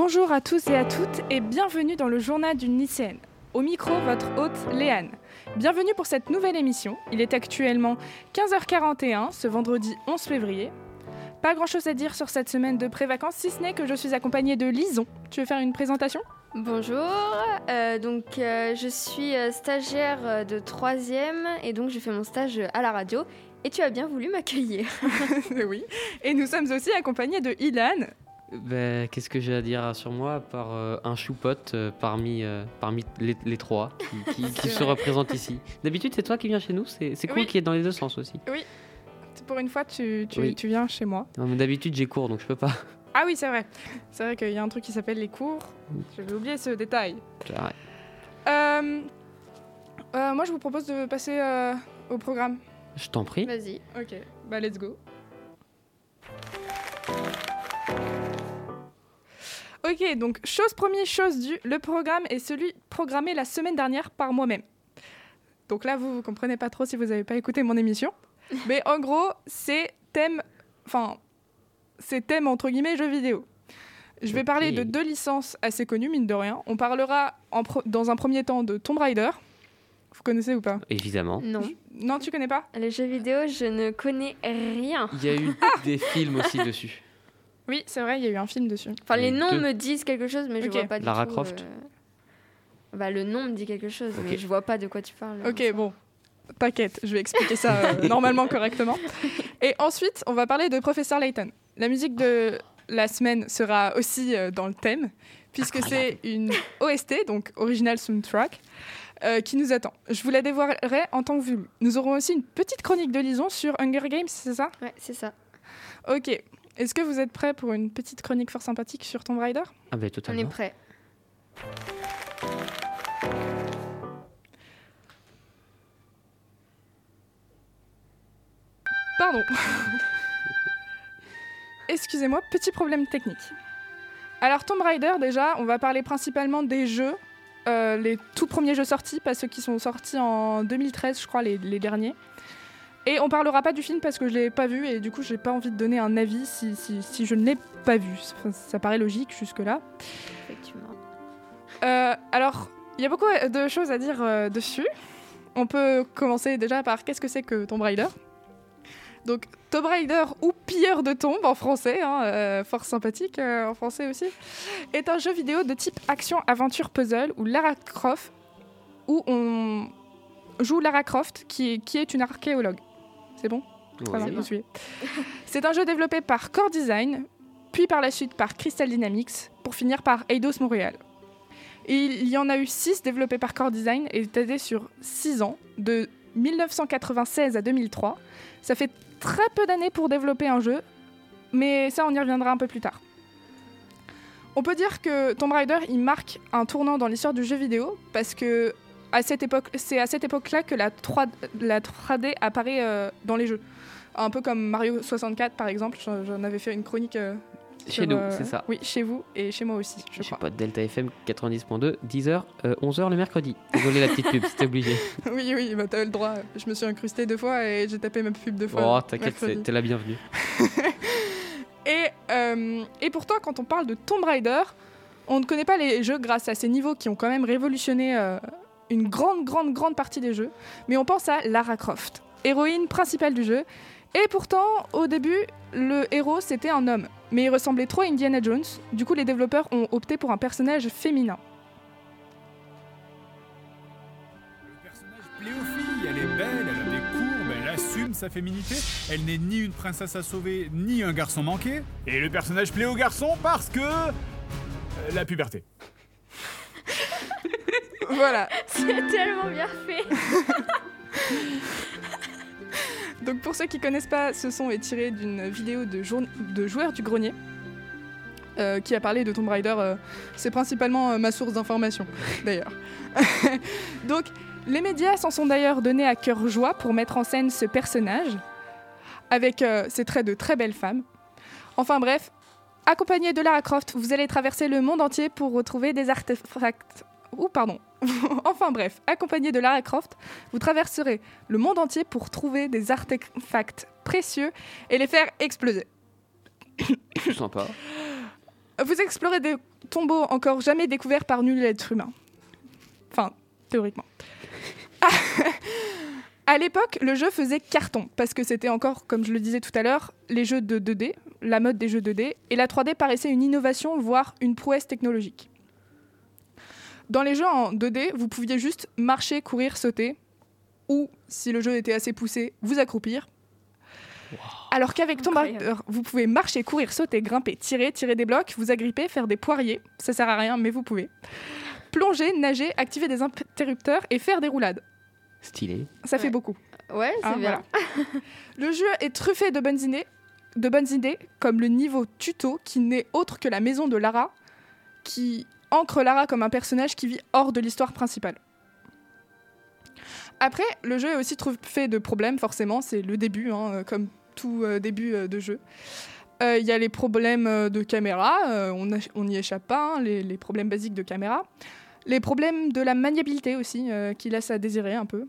Bonjour à tous et à toutes et bienvenue dans le journal d'une lycéenne. Au micro, votre hôte Léane. Bienvenue pour cette nouvelle émission. Il est actuellement 15h41 ce vendredi 11 février. Pas grand chose à dire sur cette semaine de pré-vacances, si ce n'est que je suis accompagnée de Lison. Tu veux faire une présentation? Bonjour, euh, donc euh, je suis euh, stagiaire euh, de troisième et donc je fais mon stage à la radio et tu as bien voulu m'accueillir. Oui. Et nous sommes aussi accompagnés de Ilan. Ben, Qu'est-ce que j'ai à dire sur moi à part euh, un choupote euh, parmi, euh, parmi les, les trois qui, qui- qui se représentent ici D'habitude, c'est toi qui viens chez nous, c'est c'est cool Oui. qu'il y ait dans les deux sens aussi. Pour une fois, tu, tu- Oui. tu viens chez moi. D'habitude, j'ai cours donc je peux pas. Ah oui, c'est vrai. C'est vrai qu'il y a un truc qui s'appelle les cours. J'avais oublié ce détail. Euh, euh, moi, je vous propose de passer euh, au programme. Je t'en prie. Vas-y. Ok, bah let's go. Ok, donc chose première, chose due, le programme est celui programmé la semaine dernière par moi-même. Donc là, vous ne comprenez pas trop si vous n'avez pas écouté mon émission. Mais en gros, c'est thème, enfin, c'est thème entre guillemets jeux vidéo. Je vais parler de deux licences assez connues, mine de rien. On parlera en pro- dans un premier temps de Tomb Raider. Vous connaissez ou pas? Évidemment. Non. Non, tu connais pas? Les jeux vidéo, je ne connais rien. Il y a eu des films aussi dessus. Oui, c'est vrai, il y a eu un film dessus. Enfin, les noms deux. me disent quelque chose, mais je Ok. vois pas du Lara tout. Croft. euh, Bah, le nom me dit quelque chose, mais je vois pas de quoi tu parles. Ok, bon. T'inquiète, je vais expliquer ça euh, normalement correctement. Et ensuite, on va parler de Professeur Layton. La musique de la semaine sera aussi euh, dans le thème, puisque c'est une OST, donc Original Soundtrack, euh, qui nous attend. Je vous la dévoilerai en temps voulu. Nous aurons aussi une petite chronique de Lison sur Hunger Games, c'est ça? Ouais, c'est ça. Ok. Est-ce que vous êtes prêts pour une petite chronique fort sympathique sur Tomb Raider? Ah ben On est totalement. prêt. Pardon. Excusez-moi, petit problème technique. Alors Tomb Raider, déjà, on va parler principalement des jeux, euh, les tout premiers jeux sortis, pas ceux qui sont sortis en 2013, je crois, les, les derniers. Et on parlera pas du film parce que je l'ai pas vu et du coup j'ai pas envie de donner un avis si, si, si je ne l'ai pas vu. Enfin, ça paraît logique jusque-là. Effectivement. Euh, alors, il y a beaucoup de choses à dire euh, dessus. On peut commencer déjà par qu'est-ce que c'est que Tomb Raider? Donc, Tomb Raider ou Pilleur de tombes en français, hein, euh, fort sympathique euh, en français aussi, est un jeu vidéo de type action-aventure-puzzle où Lara Croft, où on joue Lara Croft qui est, qui est une archéologue. C'est bon Ouais. C'est un jeu développé par Core Design, puis par la suite par Crystal Dynamics, pour finir par Eidos Montréal. Et il y en a eu 6 développés par Core Design et étalés sur 6 ans, de 1996 à 2003. Ça fait très peu d'années pour développer un jeu, mais ça on y reviendra un peu plus tard. On peut dire que Tomb Raider il marque un tournant dans l'histoire du jeu vidéo parce que à cette époque, c'est à cette époque-là que la, 3, la 3D apparaît euh, dans les jeux. Un peu comme Mario 64 par exemple, j'en avais fait une chronique euh, Chez sur, nous, euh, c'est ça. Oui, chez vous et chez moi aussi, je Je sais crois. pas, Delta FM 90.2, 10h, 11h le mercredi. Désolé la petite pub, c'était obligé. oui, oui, bah, t'as eu le droit. Je me suis incrustée deux fois et j'ai tapé ma pub deux fois. Oh, t'inquiète, t'es la bienvenue. Et, euh, et pourtant, quand on parle de Tomb Raider, on ne connaît pas les jeux grâce à ces niveaux qui ont quand même révolutionné euh, une grande, grande, grande partie des jeux. Mais on pense à Lara Croft, héroïne principale du jeu. Et pourtant, au début, le héros, c'était un homme. Mais il ressemblait trop à Indiana Jones. Du coup, les développeurs ont opté pour un personnage féminin. Le personnage filles, elle est belle, elle a des courbes, elle assume sa féminité. Elle n'est ni une princesse à sauver, ni un garçon manqué. Et le personnage plaît aux garçons parce que. euh, La puberté. Voilà. C'est tellement bien fait. Donc pour ceux qui connaissent pas, ce son est tiré d'une vidéo de, joueur du grenier euh, qui a parlé de Tomb Raider. euh, c'est principalement euh, ma source d'information d'ailleurs. Donc les médias s'en sont d'ailleurs donnés à cœur joie pour mettre en scène ce personnage avec ses traits de très belle femme. Enfin bref, accompagné de Lara Croft, vous allez traverser le monde entier pour retrouver des artefacts. Ou pardon. enfin bref, accompagné de Lara Croft, vous traverserez le monde entier pour trouver des artefacts précieux et les faire exploser. Sympa. Vous explorez des tombeaux encore jamais découverts par nul être humain. Enfin, théoriquement. à l'époque, le jeu faisait carton, parce que c'était encore, comme je le disais tout à l'heure, les jeux de 2D, la mode des jeux 2D, et la 3D paraissait une innovation, voire une prouesse technologique. Dans les jeux en 2D, vous pouviez juste marcher, courir, sauter, ou, si le jeu était assez poussé, vous accroupir. Alors qu'avec Tomb. Raider, vous pouvez marcher, courir, sauter, grimper, tirer, tirer des blocs, vous agripper, faire des poiriers, ça sert à rien, mais vous pouvez. Plonger, nager, activer des interrupteurs et faire des roulades. Stylé. Ça fait beaucoup. Ouais, c'est Hein, bien. voilà. le jeu est truffé de bonnes idées, de bonnes idées, comme le niveau tuto qui n'est autre que la maison de Lara, qui ancre Lara comme un personnage qui vit hors de l'histoire principale. Après, le jeu est aussi truffé de problèmes, forcément, c'est le début, hein, euh, comme tout euh, début euh, de jeu. Il y a les problèmes de caméra, on n'y échappe pas, hein, les, les problèmes basiques de caméra. Les problèmes de la maniabilité aussi, qui laissent à désirer un peu.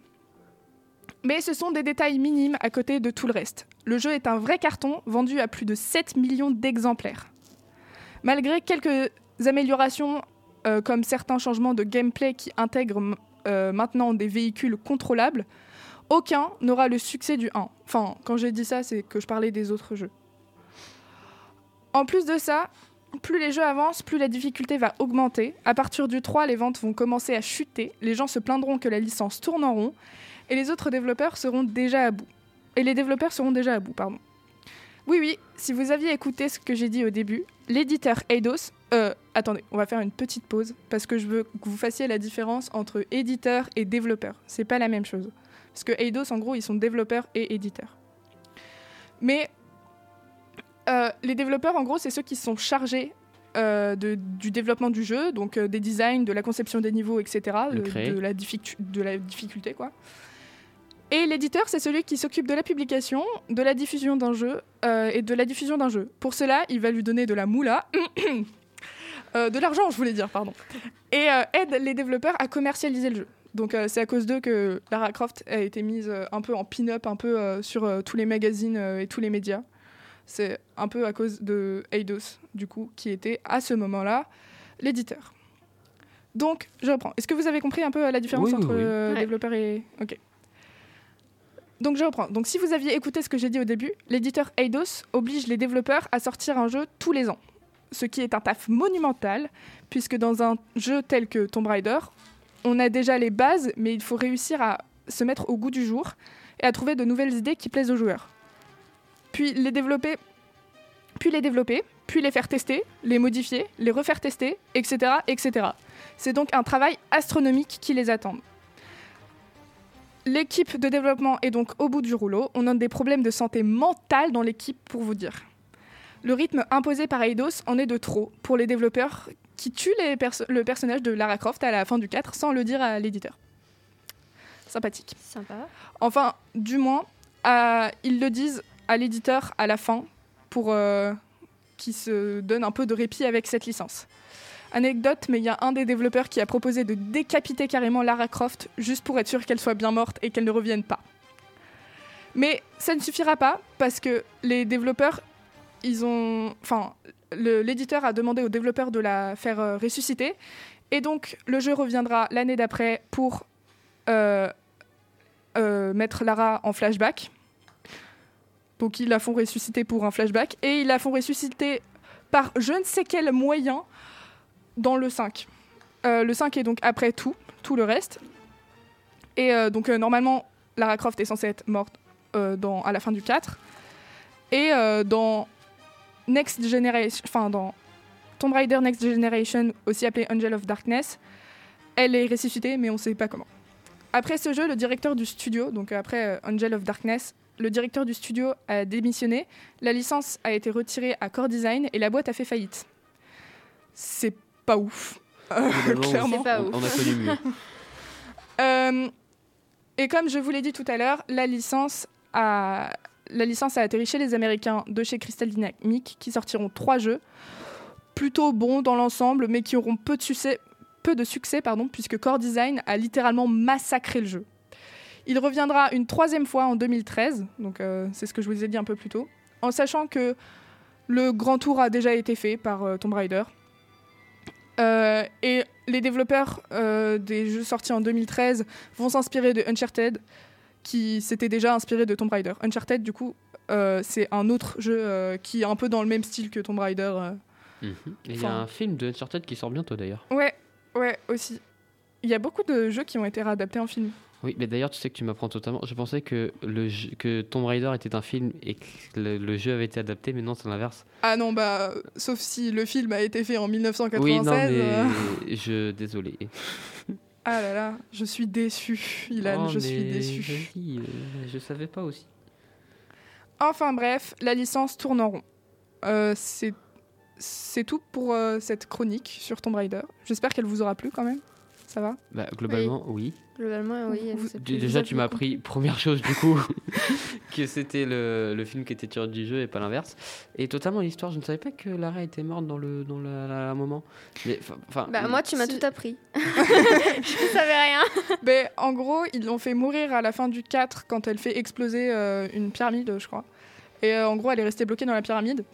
Mais ce sont des détails minimes à côté de tout le reste. Le jeu est un vrai carton vendu à plus de 7 millions d'exemplaires. Malgré quelques améliorations euh, comme certains changements de gameplay qui intègrent euh, maintenant des véhicules contrôlables, aucun n'aura le succès du 1. Enfin, quand j'ai dit ça, c'est que je parlais des autres jeux. En plus de ça, plus les jeux avancent, plus la difficulté va augmenter. À partir du 3, les ventes vont commencer à chuter, les gens se plaindront que la licence tourne en rond, et les autres développeurs seront déjà à bout. Et les développeurs seront déjà à bout, pardon. Oui, oui, si vous aviez écouté ce que j'ai dit au début, l'éditeur Eidos... Euh, attendez, on va faire une petite pause, parce que je veux que vous fassiez la différence entre éditeur et développeur. C'est pas la même chose. Parce que Eidos, en gros, ils sont développeurs et éditeurs. Mais euh, les développeurs, en gros, c'est ceux qui sont chargés euh, de- du développement du jeu, donc euh, des designs, de la conception des niveaux, etc., de, de la, de la difficulté, quoi. Et l'éditeur, c'est celui qui s'occupe de la publication, de la diffusion d'un jeu euh, et de la diffusion d'un jeu. Pour cela, il va lui donner de la moula, euh, de l'argent, je voulais dire, pardon, et euh, aide les développeurs à commercialiser le jeu. Donc euh, c'est à cause d'eux que Lara Croft a été mise euh, un peu en pin-up, un peu euh, sur euh, tous les magazines euh, et tous les médias. C'est un peu à cause de Eidos, du coup, qui était à ce moment-là l'éditeur. Donc, je reprends. Est-ce que vous avez compris un peu la différence Oui, oui, entre oui. euh, Ouais. développeur et... Ok. Donc je reprends. Donc si vous aviez écouté ce que j'ai dit au début, l'éditeur Eidos oblige les développeurs à sortir un jeu tous les ans. Ce qui est un taf monumental, puisque dans un jeu tel que Tomb Raider, on a déjà les bases, mais il faut réussir à se mettre au goût du jour et à trouver de nouvelles idées qui plaisent aux joueurs. Puis les développer, puis les développer, puis les faire tester, les modifier, les refaire tester, etc. etc. C'est donc un travail astronomique qui les attend. L'équipe de développement est donc au bout du rouleau. On a des problèmes de santé mentale dans l'équipe, pour vous dire. Le rythme imposé par Eidos en est de trop pour les développeurs qui tuent les perso- le personnage de Lara Croft à la fin du 4 sans le dire à l'éditeur. Sympathique. Sympa. Enfin, du moins, ils le disent à l'éditeur à la fin pour euh, qu'il se donne un peu de répit avec cette licence. Anecdote, mais il y a un des développeurs qui a proposé de décapiter carrément Lara Croft juste pour être sûr qu'elle soit bien morte et qu'elle ne revienne pas. Mais ça ne suffira pas parce que les développeurs, ils ont, enfin, l'éditeur a demandé aux développeurs de la faire euh, ressusciter et donc le jeu reviendra l'année d'après pour euh, euh, mettre Lara en flashback. Donc ils la font ressusciter pour un flashback et ils la font ressusciter par je ne sais quel moyen dans le 5. Euh, le 5 est donc après tout, tout le reste. Et donc normalement, Lara Croft est censée être morte dans, à la fin du 4. Et dans Next Generation, enfin dans Tomb Raider Next Generation, aussi appelé Angel of Darkness, elle est ressuscitée, mais on ne sait pas comment. Après ce jeu, le directeur du studio, donc après euh, Angel of Darkness, le directeur du studio a démissionné, la licence a été retirée à Core Design et la boîte a fait faillite. C'est pas ouf. Euh, clairement. C'est pas on, ouf. on a connu mieux. Euh, et comme je vous l'ai dit tout à l'heure, la licence a la licence a atterri chez les Américains de chez Crystal Dynamics qui sortiront trois jeux plutôt bons dans l'ensemble, mais qui auront peu de succès, peu de succès pardon, puisque Core Design a littéralement massacré le jeu. Il reviendra une troisième fois en 2013, donc euh, c'est ce que je vous ai dit un peu plus tôt, en sachant que Le grand tour a déjà été fait par euh, Tomb Raider. Euh, et les développeurs des jeux sortis en 2013 vont s'inspirer de Uncharted, qui s'était déjà inspiré de Tomb Raider. Uncharted, du coup, euh, c'est un autre jeu euh, qui est un peu dans le même style que Tomb Raider. euh. Mhm. Il y a un film de Uncharted qui sort bientôt d'ailleurs. Ouais, ouais, aussi. Il y a beaucoup de jeux qui ont été réadaptés en film. Oui, mais d'ailleurs, tu sais que tu m'apprends totalement. Je pensais que, le jeu- que Tomb Raider était un film et que le, le jeu avait été adapté, mais non, c'est l'inverse. Ah non, bah, sauf si le film a été fait en 1996. Oui, non, mais je. Désolé. Ah là là, je suis déçu, Ilan, Oh, je suis déçu. vas-y, euh, je savais pas aussi. Enfin bref, la licence tourne en rond. Euh, c'est c'est tout pour euh, cette chronique sur Tomb Raider. J'espère qu'elle vous aura plu quand même. Ça va Bah, globalement, oui. Globalement, oui. Vous-. Déjà, tu m'as appris, première chose du coup, que c'était le, le film qui était tiré du jeu et pas l'inverse. Et totalement l'histoire, je ne savais pas que Lara était morte dans le dans le, la- la- moment. Mais. Bah, moi, tu m'as tout appris. je savais rien. Ben, en gros, ils l'ont fait mourir à la fin du 4 quand elle fait exploser euh, une pyramide, je crois. Et euh, en gros, elle est restée bloquée dans la pyramide.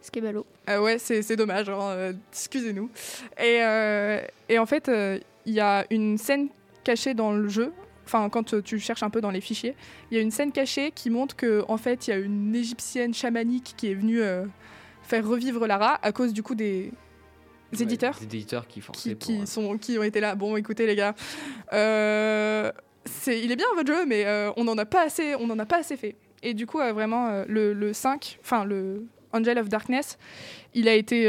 Ce qui est ballot. Euh, ouais, c'est c'est dommage, hein, euh, excusez-nous. Et, euh, et en fait, euh, il y a une scène cachée dans le jeu. Enfin, quand euh, tu cherches un peu dans les fichiers, il y a une scène cachée qui montre que en fait, il y a une égyptienne chamanique qui est venue euh, faire revivre Lara à cause du coup des éditeurs Des éditeurs qui qui, pour, qui euh, sont, qui ont été là. Bon, écoutez les gars, euh, c'est, il est bien votre jeu, mais euh, on n'en a pas assez, on en a pas assez fait. Et du coup, vraiment, le, le 5, enfin le Angel of Darkness, il a été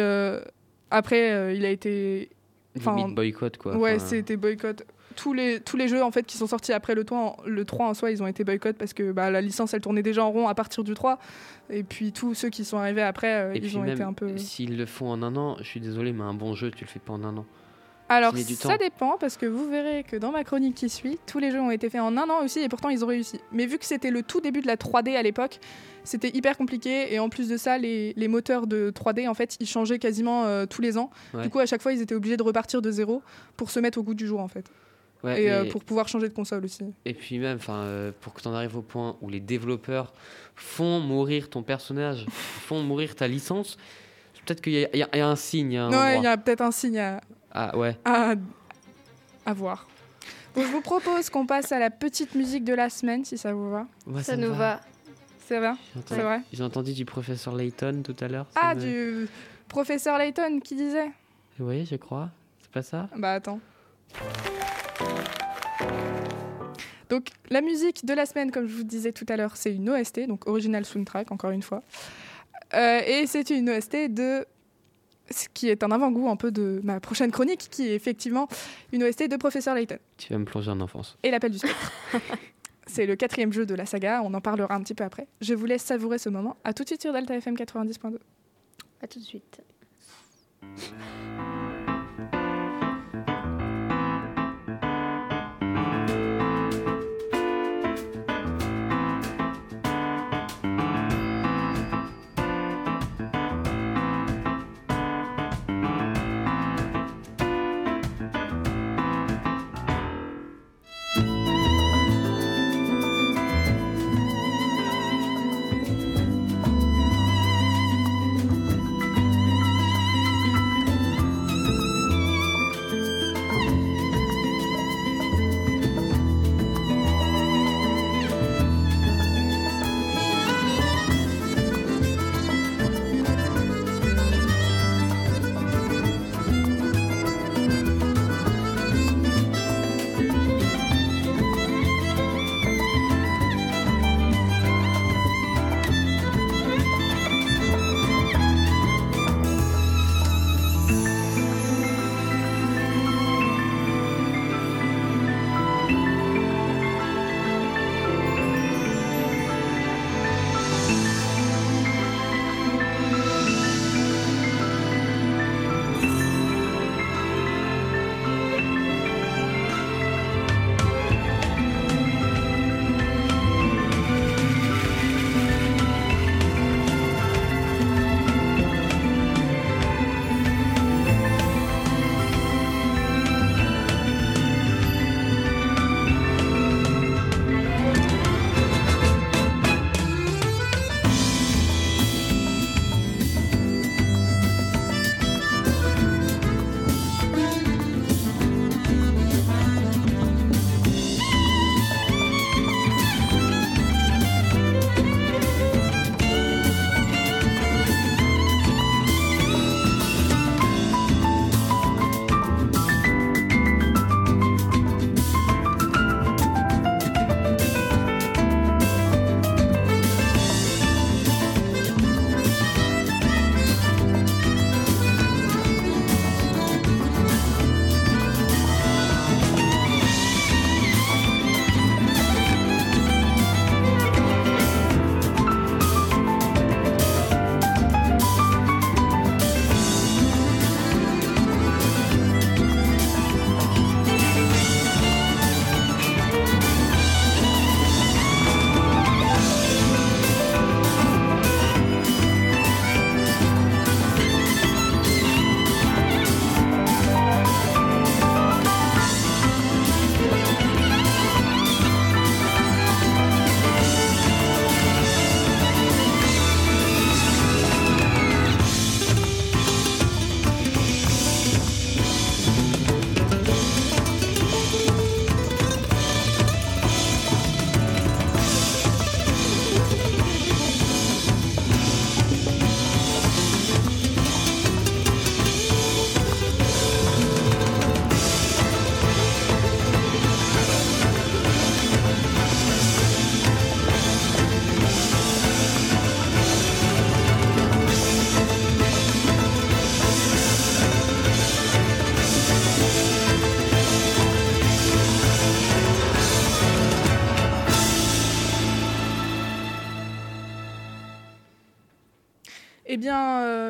après, euh, il a été, limite boycott quoi. ouais, Enfin, c'était boycott. Tous les, tous les jeux en fait qui sont sortis après le 3, en, le 3 en soi, ils ont été boycott parce que bah, la licence elle tournait déjà en rond à partir du 3. Et puis tous ceux qui sont arrivés après, euh, ils ont été un peu. s'ils le font en un an, je suis désolé, mais un bon jeu, tu le fais pas en un an. Alors, du ça temps. dépend parce que vous verrez que dans ma chronique qui suit, tous les jeux ont été faits en un an aussi et pourtant ils ont réussi. Mais vu que c'était le tout début de la 3D à l'époque, c'était hyper compliqué et en plus de ça, les, les moteurs de 3D en fait ils changeaient quasiment euh, tous les ans. Ouais. Du coup, à chaque fois, ils étaient obligés de repartir de zéro pour se mettre au goût du jour en fait. Ouais, et euh, pour pouvoir changer de console aussi. Et puis même, euh, pour que tu en arrives au point où les développeurs font mourir ton personnage, font mourir ta licence, peut-être qu'il y, a- y y un signe. il Ouais, il y a peut-être un signe à, Ah ouais. à, à voir. Donc, je vous propose qu'on passe à la petite musique de la semaine si ça vous va. Ça, nous va. Ça va J'ai C'est entendu, vrai j'ai entendu du professeur Layton tout à l'heure. Ah, me- du professeur Layton qui disait Oui, je crois. C'est pas ça Bah attends. Donc la musique de la semaine, comme je vous disais tout à l'heure, c'est une OST, donc original soundtrack, encore une fois. Euh, et c'est une OST de ce qui est un avant-goût un peu de ma prochaine chronique, qui est effectivement une OST de Professeur Layton Tu vas me plonger en enfance. et l'appel du spectre. c'est le quatrième jeu de la saga, on en parlera un petit peu après. Je vous laisse savourer ce moment. À tout de suite sur Delta FM 90.2. À tout de suite.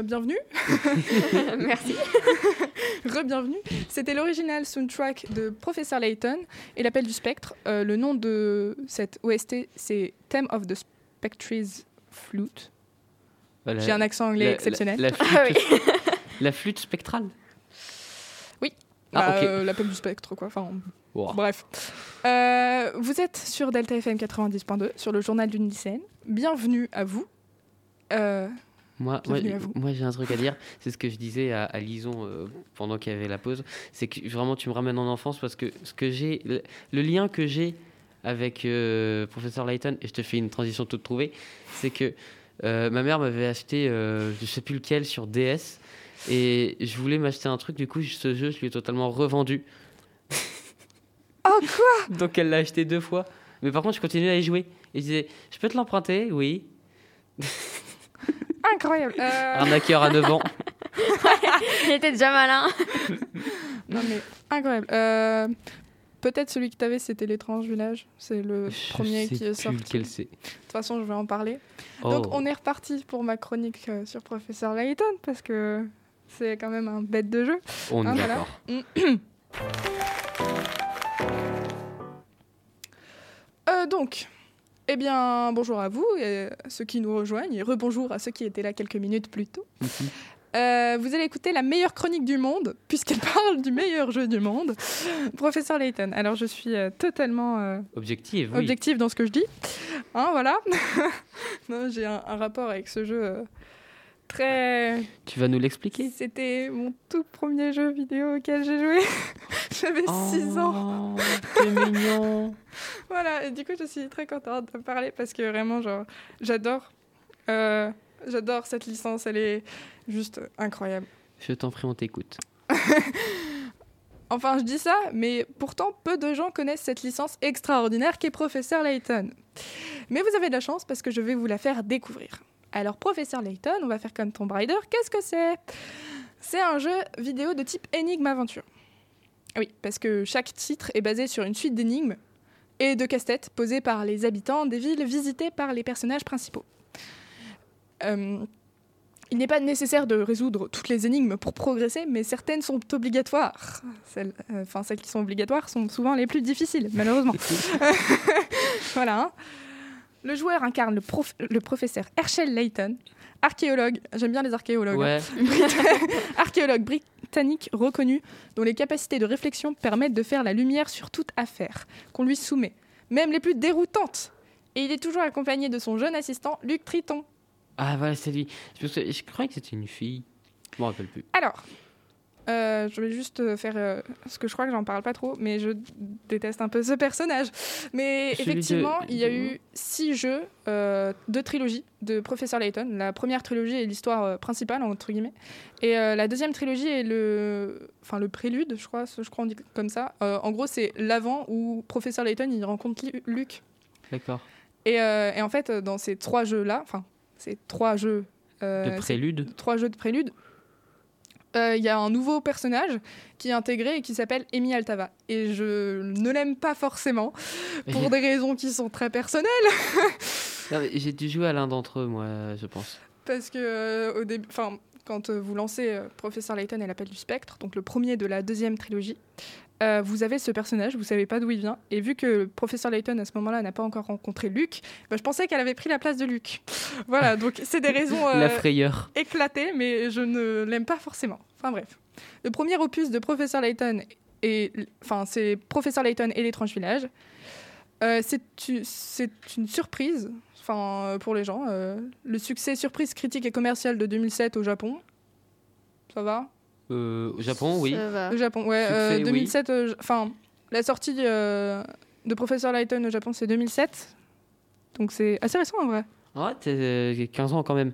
Bienvenue, Merci. re-bienvenue. C'était l'original soundtrack de Professeur Layton et l'appel du spectre. Euh, le nom de cette OST, c'est Theme of the Spectre's Flute. Voilà. J'ai un accent anglais La- exceptionnel. La, la Ah flûte, oui. la flûte spectrale Bah, Ah, ok. euh, l'appel du spectre, quoi. Enfin, Wow. bref. Euh, vous êtes sur Delta FM 90.2, sur le journal d'une lycéenne. Bienvenue à vous. Euh, Moi, moi, j'ai un truc à dire. C'est ce que je disais à, à Lison euh, pendant qu'il y avait la pause. C'est que vraiment, tu me ramènes en enfance parce que ce que j'ai, le, le lien que j'ai avec euh, Professeur Layton, et je te fais une transition toute trouvée, c'est que euh, ma mère m'avait acheté, euh, je sais plus lequel, sur DS. Et je voulais m'acheter un truc, du coup, ce jeu, je lui ai totalement revendu. Oh, quoi? Donc elle l'a acheté deux fois. Mais par contre, je continuais à y jouer. Et je disais, je peux te l'emprunter? Oui. Incroyable. Euh, Arnaqueur à 9 ans. Il était déjà malin. non, mais incroyable. Euh, Peut-être celui que tu avais, c'était l'étrange village. C'est le Je premier sais qui est plus sorti. lequel c'est. De toute façon, je vais en parler. Oh. Donc, on est reparti pour ma chronique euh, sur Professeur Layton parce que c'est quand même un bête de jeu. On est voilà. d'accord. Euh, donc, eh bien, bonjour à vous et à ceux qui nous rejoignent et rebonjour à ceux qui étaient là quelques minutes plus tôt. Mhm. Euh, vous allez écouter la meilleure chronique du monde, puisqu'elle parle du meilleur jeu du monde, Professeur Layton. Alors, je suis euh, totalement euh, Objectif, oui. objective dans ce que je dis. Hein, voilà. Non, J'ai un, un rapport avec ce jeu très. Tu vas nous l'expliquer? C'était mon tout premier jeu vidéo auquel j'ai joué. J'avais 6 ans. Oh, C'est mignon. Voilà, et du coup, je suis très contente de parler parce que vraiment, genre, j'adore. euh, j'adore cette licence, elle est juste incroyable. Je t'en prie, on t'écoute. Enfin, je dis ça, mais pourtant, peu de gens connaissent cette licence extraordinaire qu'est Professeur Layton. Mais vous avez de la chance parce que je vais vous la faire découvrir. Alors, Professeur Layton, on va faire comme Tomb Raider, qu'est-ce que c'est? C'est un jeu vidéo de type énigme aventure. Oui, parce que chaque titre est basé sur une suite d'énigmes et de casse-têtes posées par les habitants des villes visitées par les personnages principaux. Euh, il n'est pas nécessaire de résoudre toutes les énigmes pour progresser, mais certaines sont obligatoires. Celles, euh, enfin, celles qui sont obligatoires sont souvent les plus difficiles, malheureusement. voilà. hein. Le joueur incarne le, prof- le professeur Herschel Layton, archéologue, j'aime bien les archéologues, hein. Archéologue britannique reconnu dont les capacités de réflexion permettent de faire la lumière sur toute affaire qu'on lui soumet, même les plus déroutantes. Et il est toujours accompagné de son jeune assistant Luc Triton. ah voilà, c'est lui. Je, je croyais que c'était une fille. Je m'en rappelle plus. Alors, euh, je vais juste euh, faire euh, ce que je crois que j'en parle pas trop, mais je déteste un peu ce personnage. Mais Celui de- effectivement, il y a eu six jeux, euh, deux trilogies de Professeur Layton. La première trilogie est l'histoire euh, principale entre guillemets, et la deuxième trilogie est le, enfin le prélude, je crois, je crois on dit comme ça. En gros, c'est l'avant où Professeur Layton il rencontre Lu- Luc. D'accord. Et, et en fait, dans ces trois jeux-là, enfin ces trois jeux, De prélude. trois jeux de prélude, il y a un nouveau personnage qui est intégré et qui s'appelle Amy Altava. Et je ne l'aime pas forcément, pour des raisons qui sont très personnelles, J'ai dû jouer à l'un d'entre eux, moi, je pense. parce que euh, au début, enfin, quand euh, vous lancez euh, Professeur Layton et l'appel du spectre, donc le premier de la deuxième trilogie, euh, vous avez ce personnage, vous savez pas d'où il vient, et vu que le Professeur Layton à ce moment-là n'a pas encore rencontré Luke, bah, je pensais qu'elle avait pris la place de Luke. Voilà, donc c'est des raisons euh, La frayeur. éclaté, mais je ne l'aime pas forcément. Enfin bref. Le premier opus de Professeur Layton, enfin, c'est Professeur Layton et l'étrange village. Euh, c'est une surprise enfin, pour les gens. Le succès surprise critique et commercial de 2007 au Japon. Ça va? Euh, au Japon, oui. Au Japon, ouais. Succès, euh, oui. 2007, euh, j- enfin, la sortie euh, de Professeur Layton au Japon, c'est 2007. Donc c'est assez récent en vrai. Ouais, t'es euh, 15 ans quand même.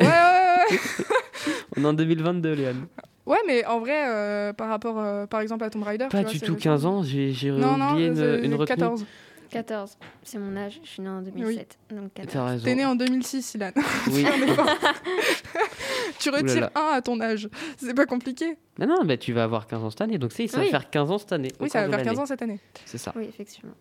Ouais, ouais, ouais, ouais. On est en 2022, Léane. Ouais, mais en vrai, euh, par rapport, euh, par exemple, à Tomb Raider. Pas tu vois, du tout récent. 15 ans, j'ai j'ai Non, non, oublié une, une c'est retenue. 14. 14, c'est mon âge. Je suis née en 2007. Donc 14. T'as raison. T'es né en 2006, Ilan. Oui. Tu retires là. un à ton âge. C'est pas compliqué. Non, non, bah, tu vas avoir 15 ans cette année, donc c'est, ça Oui. va faire 15 ans cette année. Oui, ça va faire 15 l'année. ans cette année. C'est ça. Oui, effectivement.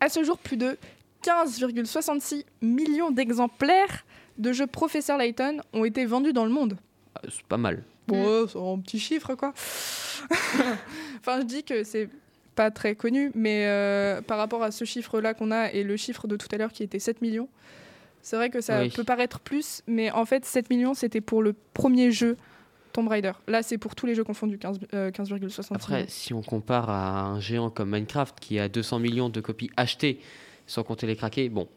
À ce jour, plus de 15,66 millions d'exemplaires de jeux Professeur Layton ont été vendus dans le monde. Ah, C'est pas mal. Bon, ouais, c'est un petit chiffre, quoi. enfin, je dis que c'est pas très connu, mais euh, par rapport à ce chiffre-là qu'on a et le chiffre de tout à l'heure qui était 7 millions, c'est vrai que ça Oui. peut paraître plus, mais en fait, 7 millions, c'était pour le premier jeu Tomb Raider. Là, c'est pour tous les jeux confondus, 15, euh, 15,66 Après, si on compare à un géant comme Minecraft qui a 200 millions de copies achetées, sans compter les craqués, bon,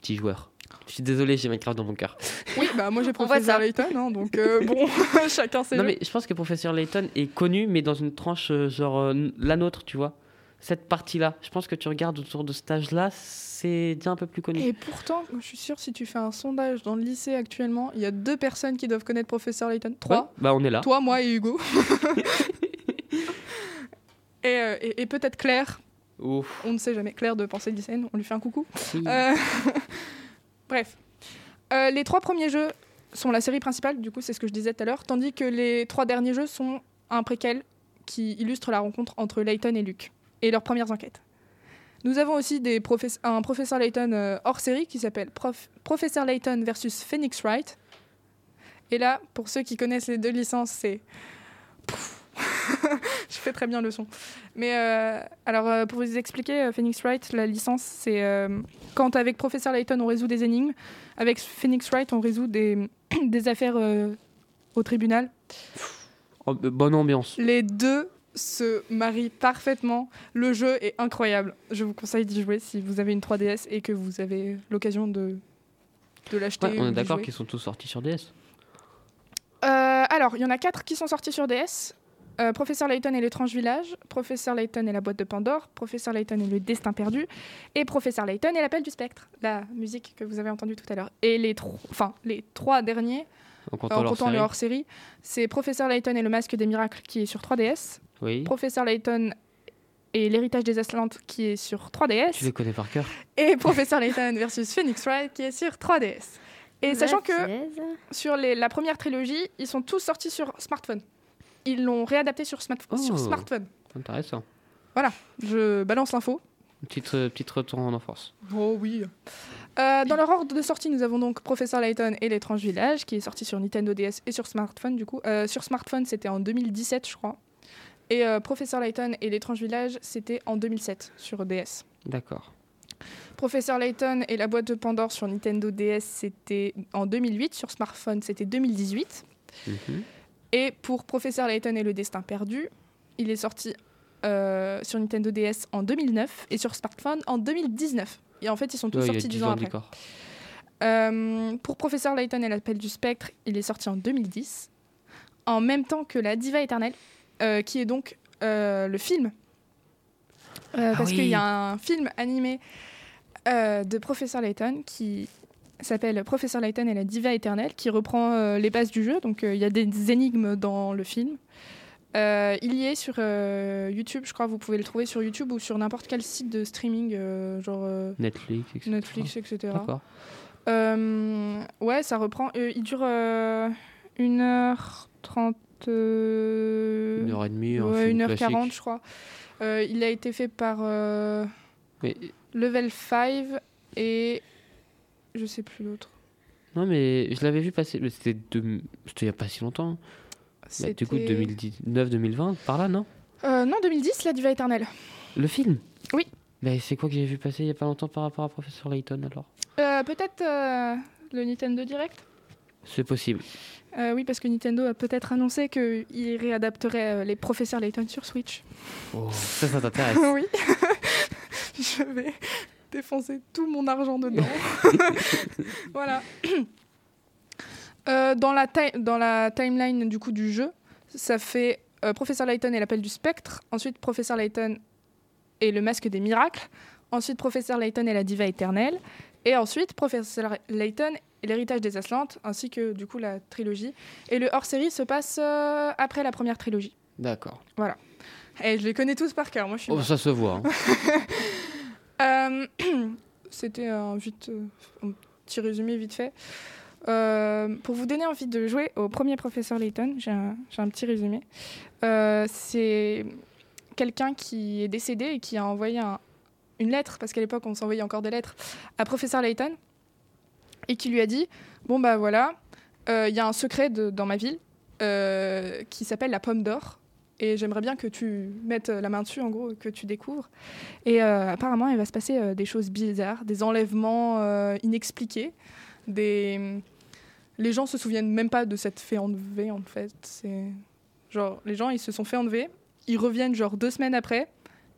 petit joueur. Je suis désolé, j'ai Minecraft dans mon cœur. Oui, bah moi j'ai Professeur. Layton, hein, donc euh, bon, chacun ses Non, jeux. mais je pense que Professeur Layton est connu, mais dans une tranche euh, genre euh, la nôtre, tu vois. Cette partie-là, je pense que tu regardes autour de cet âge-là, c'est déjà un peu plus connu. Et pourtant, je suis sûre, si tu fais un sondage dans le lycée actuellement, il y a deux personnes qui doivent connaître Professeur Layton. Trois. Ouais, bah on est là. Toi, moi et Hugo. et et- et peut-être Claire, Ouf. on ne sait jamais. Claire de Pensée lycéenne, on lui fait un coucou. Bref. Euh, les trois premiers jeux sont la série principale, du coup, c'est ce que je disais tout à l'heure, tandis que les trois derniers jeux sont un préquel qui illustre la rencontre entre Layton et Luke et leurs premières enquêtes. Nous avons aussi un professeur Layton euh, hors série qui s'appelle Prof- Professeur Layton versus Phoenix Wright. Et là, pour ceux qui connaissent les deux licences, c'est. Je fais très bien le son. Mais euh, alors, euh, pour vous expliquer, euh, Phoenix Wright, la licence, c'est euh, quand avec Professeur Layton, on résout des énigmes. Avec Phoenix Wright, on résout des, des affaires euh, au tribunal. Oh, bonne ambiance. Les deux se marient parfaitement. Le jeu est incroyable. Je vous conseille d'y jouer si vous avez une 3DS et que vous avez l'occasion de, de l'acheter. Ouais, on est d'accord qu'ils sont tous sortis sur DS. Euh, alors, il y en a quatre qui sont sortis sur DS. Euh, Professeur Layton et l'étrange village, Professeur Layton et la boîte de Pandore, Professeur Layton et le destin perdu, et Professeur Layton et l'appel du spectre, la musique que vous avez entendue tout à l'heure. Et les, tro- les trois derniers, En en comptant leur comptant le série. hors-série, c'est Professeur Layton et le masque des miracles qui est sur 3DS, Oui. Professeur Layton et l'héritage des Atlantes qui est sur 3DS, Tu les connais par cœur. et Professeur Layton versus Phoenix Wright qui est sur 3DS. Et sachant que sur les- la première trilogie, ils sont tous sortis sur smartphone. Ils l'ont réadapté sur, smart- Oh. sur smartphone. Intéressant. Je balance l'info. Petite, euh, petite retour en enfance. Oh oui. Euh, dans leur ordre de sortie, nous avons donc Professeur Layton et l'étrange village, qui est sorti sur Nintendo DS et sur smartphone du coup. Euh, sur smartphone, c'était en 2017, je crois. Et Professeur Layton et l'étrange village, c'était en 2007 sur DS. D'accord. Professeur Layton et la boîte de Pandore sur Nintendo DS, c'était en 2008. Sur smartphone, c'était 2018. Mhm. Et pour Professeur Layton et le destin perdu, il est sorti euh, sur Nintendo DS en 2009 et sur smartphone en 2019. Et en fait, ils sont tous Ouais, sortis 10 10 ans ans après. Euh, pour Professeur Layton et l'appel du spectre, il est sorti en 2010, en même temps que La Diva éternelle, euh, qui est donc le film. Ah parce oui. qu'il y a un film animé de Professeur Layton qui s'appelle Professeur Layton et la Diva éternelle, qui reprend euh, les bases du jeu. Donc euh, il y a des énigmes dans le film. Euh, il y est sur euh, YouTube, je crois. Vous pouvez le trouver sur YouTube ou sur n'importe quel site de streaming, euh, genre Netflix, etc. Netflix, etc. Ouais, ça reprend. il dure euh, 1h30. euh, Une heure et demie, un ouais, film 1h40, classique. je crois. Il a été fait par Level 5 et. Je sais plus l'autre. non, mais je l'avais vu passer. mais C'était de... c'était il n'y a pas si longtemps. Bah, du coup, C'était- 2019-2020, par là, non? Euh, non, 2010, La Diva éternelle. Le film? Oui. Mais c'est quoi que j'ai vu passer il n'y a pas longtemps par rapport à Professeur Layton alors? Euh, Peut-être euh, le Nintendo Direct? C'est possible. Euh, Oui, parce que Nintendo a peut-être annoncé qu'il réadapterait euh, les professeurs Layton sur Switch. Oh, ça, ça t'intéresse? oui. Je vais défoncer tout mon argent dedans. voilà. Euh, dans, la dans la timeline du coup du jeu, ça fait euh, Professeur Layton et l'appel du spectre, ensuite Professeur Layton et le masque des miracles, ensuite Professeur Layton et la diva éternelle, et ensuite Professeur Layton et l'héritage des Atlantes, ainsi que du coup la trilogie. Et le hors-série se passe euh, après la première trilogie. D'accord. Et je les connais tous par cœur, moi je suis Oh, ça se voit. hein. Euh, C'était euh, un petit résumé vite fait. Euh, pour vous donner envie de jouer au premier professeur Layton, j'ai un, un petit résumé. C'est quelqu'un qui est décédé et qui a envoyé un- une lettre, parce qu'à l'époque on s'envoyait encore des lettres, à professeur Layton. et qui lui a dit Bon, bah voilà, il y a un secret dans ma ville qui s'appelle la pomme d'or. Et j'aimerais bien que tu mettes la main dessus, en gros, que tu découvres. Et euh, apparemment, il va se passer euh, des choses bizarres, des enlèvements euh, inexpliqués. Des... Les gens se souviennent même pas de cette fait enlever, en fait. C'est genre, les gens, ils se sont fait enlever, ils reviennent genre deux semaines après,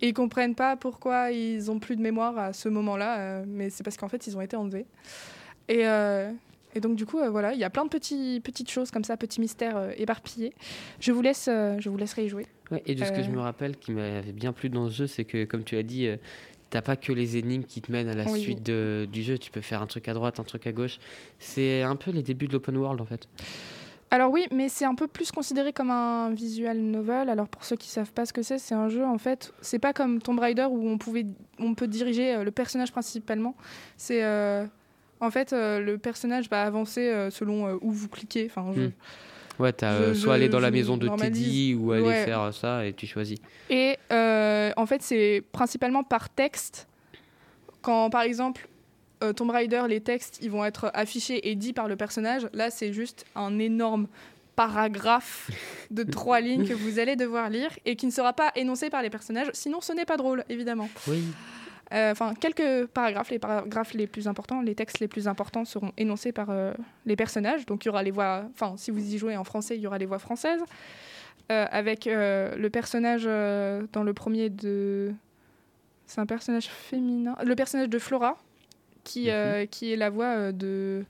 et ils comprennent pas pourquoi ils ont plus de mémoire à ce moment-là, euh, mais c'est parce qu'en fait, ils ont été enlevés. Et, euh, et donc, du coup, euh, voilà, il y a plein de petits, petites choses comme ça, petits mystères euh, éparpillés. Je vous, laisse, euh, je vous laisserai y jouer. Ouais, et de ce que je me rappelle qui m'avait bien plu dans ce jeu, c'est que, comme tu as dit, t'as pas que les énigmes qui te mènent à la Oui. suite de- du jeu. Tu peux faire un truc à droite, un truc à gauche. C'est un peu les débuts de l'open world en fait. Alors oui, mais c'est un peu plus considéré comme un visual novel. Alors pour ceux qui savent pas ce que c'est, c'est un jeu en fait. C'est pas comme Tomb Raider où on pouvait, on peut diriger le personnage principalement. C'est euh, en fait euh, le personnage va avancer euh, selon euh, où vous cliquez. Enfin, je- Hmm. Ouais, t'as Je- euh, soit aller dans la maison de normalise. Teddy ou aller Ouais. faire ça et tu choisis. Et euh, en fait, c'est principalement par texte. Quand, par exemple, euh, Tomb Raider, les textes, ils vont être affichés et dits par le personnage. Là, c'est juste un énorme paragraphe de trois lignes que vous allez devoir lire et qui ne sera pas énoncé par les personnages. Sinon, ce n'est pas drôle, évidemment. Oui. Euh, Enfin, quelques paragraphes, les paragraphes les plus importants, les textes les plus importants seront énoncés par euh, les personnages. Donc, il y aura les voix. Enfin, si vous y jouez en français, il y aura les voix françaises. Euh, avec le personnage dans le premier de. C'est un personnage féminin. Le personnage de Flora, qui, euh, qui est la voix de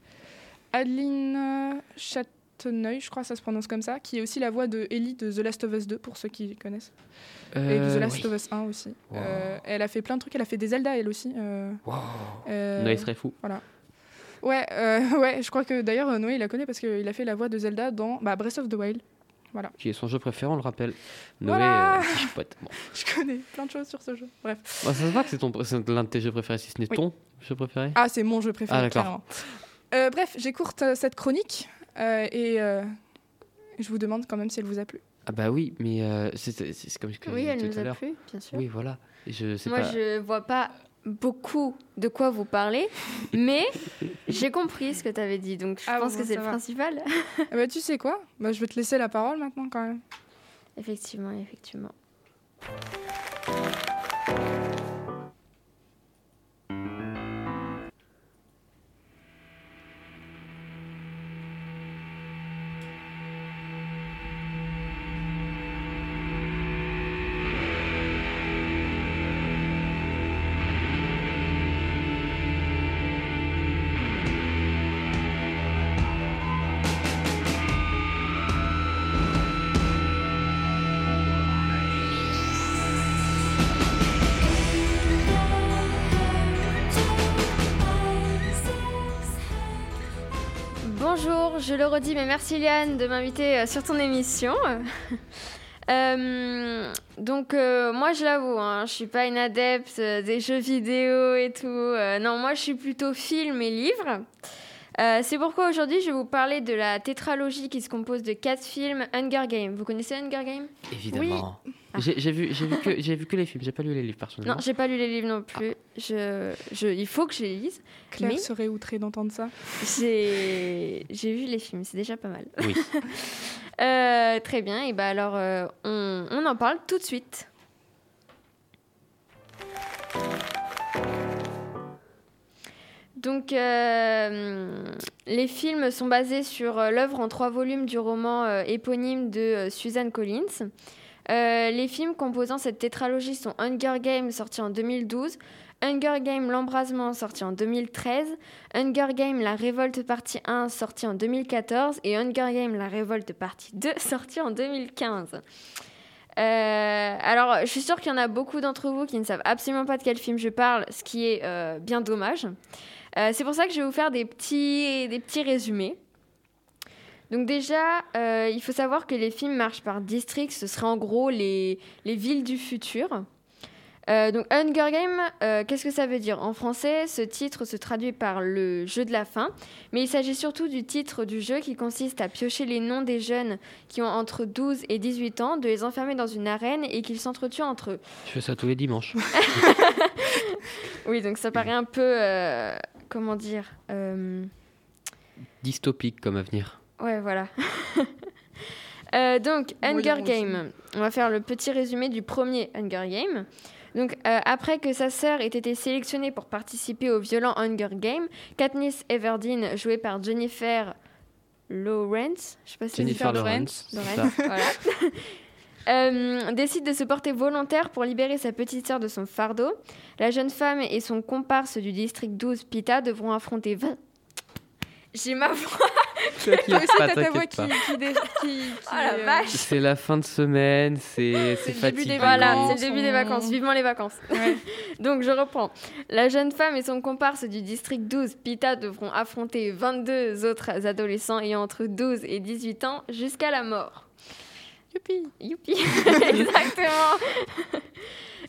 Adeline Châteneuil, je crois que ça se prononce comme ça, qui est aussi la voix de Ellie de The Last of Us 2, pour ceux qui connaissent. Et de Euh, The Last oui. of Us 1 aussi. Wow. Euh, elle a fait plein de trucs, elle a fait des Zelda elle aussi. euh, Wow. euh, Noé serait fou. Ouais, euh, ouais, je crois que d'ailleurs euh, Noé il la connaît parce qu'il a fait la voix de Zelda dans bah, Breath of the Wild. Qui est son jeu préféré, on le rappelle. Noé, Voilà. euh. Bon. Je connais plein de choses sur ce jeu. Bref. Bon, ça se voit que c'est ton- c'est l'un de tes jeux préférés, si ce n'est Oui. ton jeu préféré. Ah, c'est mon jeu préféré, Ah, d'accord. clairement. Euh, bref, j'écourte euh, cette chronique euh, et euh, je vous demande quand même si elle vous a plu. Ah bah oui, mais euh, c'est c'est- c'est comme ce que je Oui, elle nous a plu, bien sûr. Oui, voilà. Je sais Moi, pas. je vois pas beaucoup de quoi vous parlez, mais j'ai compris ce que tu avais dit, donc je Ah pense bon, que c'est le va. principal. Ah bah, tu sais quoi? Bah, Je vais te laisser la parole maintenant quand même. effectivement, effectivement. Je le redis, mais merci Liane de m'inviter euh, sur ton émission. Euh, donc euh, moi je l'avoue, hein, je suis pas une adepte des jeux vidéo et tout. Non, moi je suis plutôt film et livre. Euh, c'est pourquoi aujourd'hui je vais vous parler de la tétralogie qui se compose de quatre films Hunger Games. Vous connaissez Hunger Games? Évidemment. Ah. J'ai vu, que- j'ai vu que les films, j'ai pas lu les livres personnellement. Non, j'ai pas lu les livres non plus. Je, je, il faut que je les lise. Claire Mais- serait outrée d'entendre ça. J'ai j'ai vu les films, c'est déjà pas mal. Oui. Euh, très bien, et bah alors euh, on, on en parle tout de suite. Donc, euh, les films sont basés sur euh, l'œuvre en trois volumes du roman euh, éponyme de Suzanne Collins. Les films composant cette tétralogie sont Hunger Games, sorti en 2012, Hunger Games, l'embrasement, sorti en 2013, Hunger Games, la révolte partie 1, sorti en 2014, et Hunger Games, la révolte partie 2, sorti en 2015. Euh, alors, je suis sûre qu'il y en a beaucoup d'entre vous qui ne savent absolument pas de quel film je parle, ce qui est bien dommage. Euh, c'est pour ça que je vais vous faire des petits, des petits résumés. Donc déjà, euh, il faut savoir que les films marchent par district, ce serait en gros les, les villes du futur. Euh, donc Hunger Games, euh, qu'est-ce que ça veut dire? En français, ce titre se traduit par le jeu de la faim, mais il s'agit surtout du titre du jeu qui consiste à piocher les noms des jeunes qui ont entre 12 et 18 ans, de les enfermer dans une arène et qu'ils s'entretuent entre eux. Je fais ça tous les dimanches. Oui, donc ça paraît un peu, comment dire, euh, dystopique comme avenir. Ouais, voilà. Euh, donc, Hunger. Game. On va faire le petit résumé du premier Hunger Game. Donc, euh, après que sa sœur ait été sélectionnée pour participer au violent Hunger Game, Katniss Everdeen, jouée par Jennifer Lawrence, je sais pas si Jennifer Jennifer Lawrence. Voilà. Euh, décide de se porter volontaire pour libérer sa petite sœur de son fardeau. La jeune femme et son comparse du district 12, Pita, devront affronter 20... J'ai ma voix Oh euh, C'est la fin de semaine, c'est c'est le début des fatigué. Voilà, vacances, c'est le début des vacances. Vivement les vacances. ouais. Donc je reprends. La jeune femme et son comparse du district 12, Pita, devront affronter 22 autres adolescents ayant entre 12 et 18 ans jusqu'à la mort. Youpi. Youpi Exactement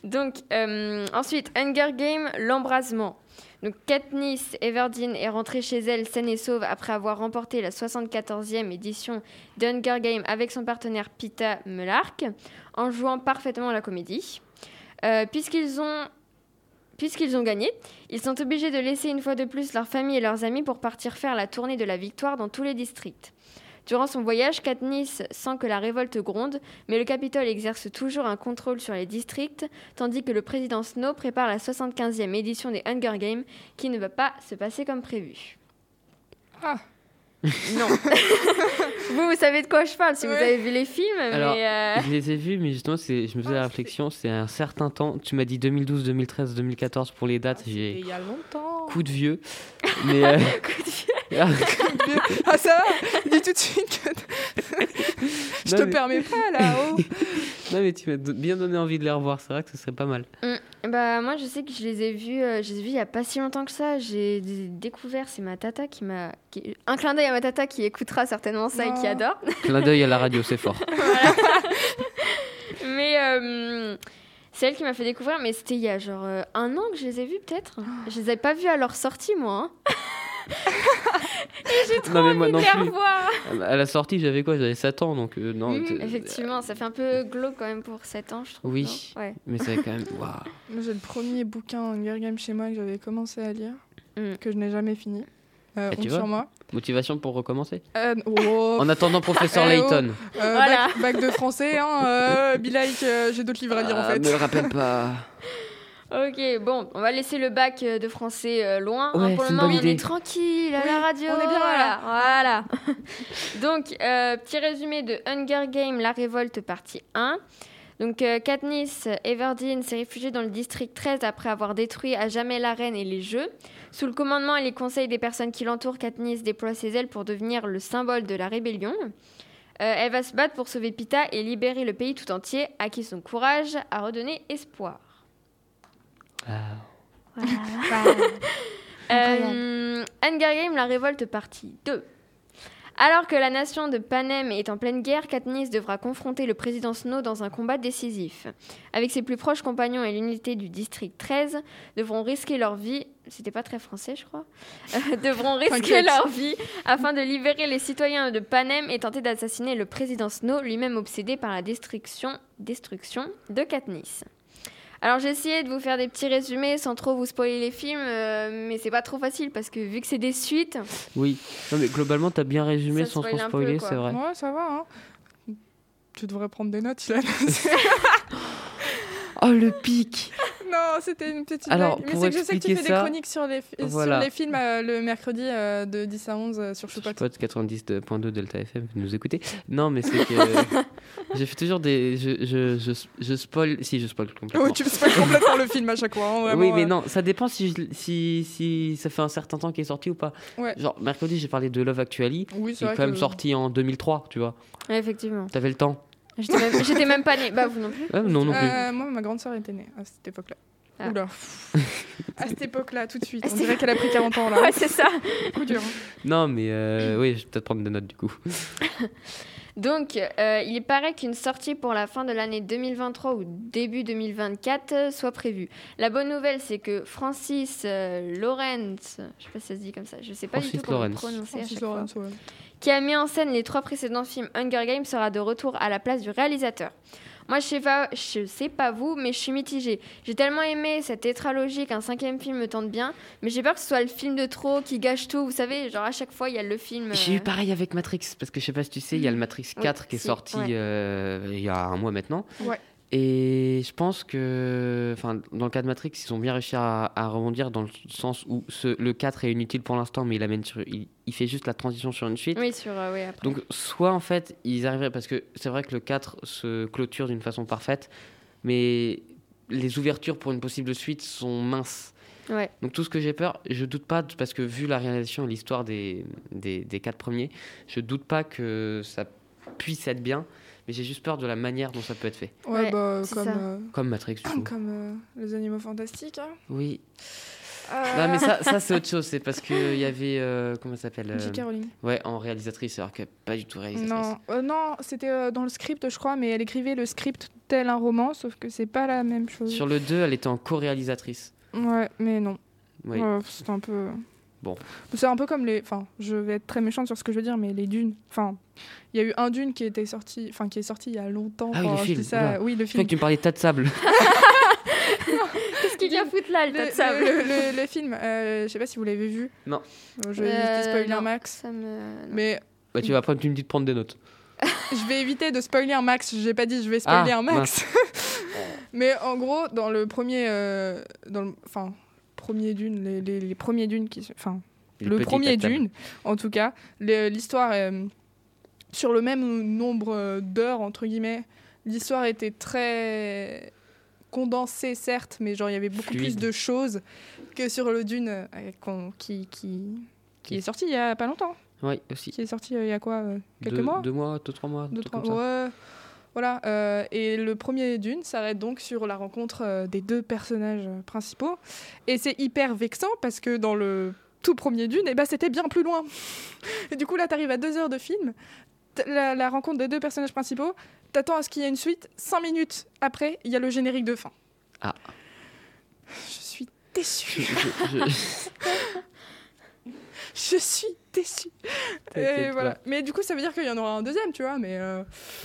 Donc, euh, ensuite, Hunger Game, l'embrasement. Donc, Katniss Everdeen est rentrée chez elle saine et sauve après avoir remporté la 74e édition d'Hunger Game avec son partenaire Pita Melark, en jouant parfaitement la comédie. Euh, Puisqu'ils ont... Puisqu'ils ont gagné, ils sont obligés de laisser une fois de plus leur famille et leurs amis pour partir faire la tournée de la victoire dans tous les districts. Durant son voyage, Katniss sent que la révolte gronde, mais le Capitole exerce toujours un contrôle sur les districts, tandis que le président Snow prépare la 75e édition des Hunger Games, qui ne va pas se passer comme prévu. Ah. Non. vous, vous savez de quoi je parle si vous avez vu les films, Alors, mais... euh, Je les ai vus, mais justement, c'est- je me faisais la réflexion, c'est un certain temps. Tu m'as dit 2012, 2013, 2014 pour les dates, j'ai il y a longtemps. coup de vieux. Mais euh, Ah ça va Dis tout de suite que je Non, te mais- permets pas là. Oh. non, mais tu m'as bien donné envie de les revoir, c'est vrai que ce serait pas mal. Bah moi je sais que je les ai vus, euh, je les ai vus il y a pas si longtemps que ça. J'ai découvert, c'est ma tata qui m'a, qui- un clin d'œil à ma tata qui écoutera certainement ça et qui adore. Clin d'œil à la radio, c'est fort. Mais euh, c'est elle qui m'a fait découvrir, mais c'était il y a genre euh, un an que je les ai vus peut-être. Je les avais pas vus à leur sortie moi. hein. Non, mais moi Envie non de les plus. revoir. À la sortie, j'avais quoi J'avais 7 ans, donc euh, non. T- effectivement, ça fait un peu glauque quand même pour 7 ans je trouve. Oui. Ouais. Mais c'est quand même. Waouh. Moi, j'ai le premier bouquin Hunger Games chez moi que j'avais commencé à lire, Mm. que je n'ai jamais fini. Euh, Et tu vois sur moi. Motivation pour recommencer? Euh, oh, En attendant, professeur Eh oh. Layton. euh, Voilà. bac, bac de français, hein, euh, be like, euh, j'ai d'autres livres à lire en Ah, fait. Me le rappelle pas. Ok, bon, on va laisser le bac euh, de français euh, loin. hein. Ouais, pour le moment, on est tranquille à Oui, la radio. on est bien là. Voilà. Donc, euh, petit résumé de Hunger Games, la révolte, partie 1. Donc, euh, Katniss Everdeen s'est réfugiée dans le district 13 après avoir détruit à jamais l'arène et les jeux. Sous le commandement et les conseils des personnes qui l'entourent, Katniss déploie ses ailes pour devenir le symbole de la rébellion. Euh, elle va se battre pour sauver Pita et libérer le pays tout entier, à qui son courage a redonné espoir. Ah. Euh, la révolte partie 2. Alors que la nation de Panem est en pleine guerre, Katniss devra confronter le président Snow dans un combat décisif. Avec ses plus proches compagnons et l'unité du district 13, devront risquer leur vie. C'était pas très français, je crois. Euh, devront risquer leur vie afin de libérer les citoyens de Panem et tenter d'assassiner le président Snow, lui-même obsédé par la destruction, destruction de Katniss. Alors j'ai essayé de vous faire des petits résumés sans trop vous spoiler les films, euh, mais c'est pas trop facile parce que vu que c'est des suites, Oui. Non, mais globalement, t'as bien résumé sans spoil trop spoiler, c'est vrai. Ouais, ça va. Hein. Tu devrais prendre des notes, Ilan. Oh, le pic non, c'était une petite Alors, blague. Mais pour c'est que je sais que tu expliquer fais ça, des chroniques sur les, voilà. sur les films euh, le mercredi euh, de 10 à 11 euh, sur Choupot. Spot 90.2 Delta FM, vous nous écoutez. Non, mais c'est que j'ai fait toujours des. Je, je, je, je spoil. Si, je spoil complètement. Oui, tu me spoil complètement le film à chaque fois. hein, vraiment, oui, mais euh. non, ça dépend si, si, si ça fait un certain temps qu'il est sorti ou pas. Ouais. Genre, mercredi, j'ai parlé de Love Actually. Oui, Il c'est quand même que- sorti en 2003, tu vois. Ouais, effectivement. T'avais le temps J'étais même, j'étais même pas née. Bah vous non plus. Non, non plus. Euh, moi, ma grande sœur était née à cette époque-là. Ah. Oula. à cette époque-là, tout de suite. On dirait qu'elle a pris 40 ans là. Ouais, c'est ça. Coup dur. hein. Non, mais euh, oui, je vais peut-être prendre des notes du coup. Donc, euh, il paraît qu'une sortie pour la fin de l'année 2023 ou début 2024 euh, soit prévue. La bonne nouvelle, c'est que Francis euh, Lawrence, je sais pas si ça se dit comme ça, je sais pas Francis du tout comment le Lawrence. prononcer à Francis chaque fois, Lawrence, ouais. Qui a mis en scène les trois précédents films Hunger Games, sera de retour à la place du réalisateur. Moi, je sais pas, je sais pas vous, mais je suis mitigée. J'ai tellement aimé cette tétralogie qu'un cinquième film me tente bien, mais j'ai peur que ce soit le film de trop qui gâche tout. Vous savez, genre à chaque fois, il y a le film. J'ai eu euh, pareil avec Matrix, parce que je sais pas si tu sais, il y a le Matrix Oui, 4 qui est si, sorti ouais. euh, il y a un mois maintenant. Ouais. Et je pense que, enfin, dans le cas de Matrix, ils ont bien réussi à, à rebondir dans le sens où ce- le 4 est inutile pour l'instant, mais il amène sur, il, il fait juste la transition sur une suite. Oui, sur. euh, oui, après. Donc, soit en fait, ils arriveraient, parce que c'est vrai que le 4 se clôture d'une façon parfaite, mais les ouvertures pour une possible suite sont minces. Ouais. Donc tout ce que j'ai peur, je doute pas, parce que vu la réalisation et l'histoire des, des, des quatre premiers, je doute pas que ça puisse être bien, mais j'ai juste peur de la manière dont ça peut être fait. Ouais, Ouais, bah, comme, euh, Comme Matrix, du coup. comme euh, les animaux fantastiques. hein. Oui. Euh, Non, mais ça, ça c'est autre chose, c'est parce qu'il y avait, euh, comment ça s'appelle J.K. Rowling. Ouais, en réalisatrice, alors que pas du tout réalisatrice. Non, euh, non c'était euh, dans le script, je crois, mais elle écrivait le script tel un roman, sauf que c'est pas la même chose. Sur le 2, elle était en co-réalisatrice. Ouais, mais non. Oui. C'est un peu. Bon. C'est un peu comme les. Enfin, je vais être très méchante sur ce que je veux dire, mais les dunes. Enfin, il y a eu un dune qui était sorti, enfin qui est sorti il y a longtemps. Ah oui, le film, ça-. Oui, le Je film. que tu me parlais de tas de sable. Qu'est-ce qu'il vient foutre là, le Le, tas de sable le- le- le film, euh, je sais pas si vous l'avez vu. Non. Euh, Je vais éviter Euh, spoiler un non, max. Ça me. non. Mais Bah, tu vas après, tu me dis de prendre des notes. je vais éviter de spoiler un max. J'ai pas dit je vais spoiler Ah, un max. Mais en gros, dans le premier, euh, dans le, enfin, premier dune, les, les- les premiers dunes qui, enfin, le premier dune, en tout cas, l'histoire sur le même nombre d'heures entre guillemets. L'histoire était très condensée certes, mais genre il y avait beaucoup plus de choses que sur le dune euh, qui, qui qui est sorti il y a pas longtemps. Oui, aussi. Qui est sorti euh, il y a quoi euh, quelques deux, mois Deux mois, deux, trois mois, deux, trois- ouais. Voilà. euh, et le premier Dune s'arrête donc sur la rencontre euh, des deux personnages euh, principaux. Et c'est hyper vexant parce que dans le tout premier Dune, eh ben, c'était bien plus loin. et du coup, là, tu arrives à deux heures de film. La, la rencontre des deux personnages principaux, t'attends à ce qu'il y ait une suite. Cinq minutes après, il y a le générique de fin. Ah. Je suis déçue. je- je- Je suis déçue. Et T'inquiète voilà. pas. Mais du coup, ça veut dire qu'il y en aura un deuxième, tu vois. Mais euh,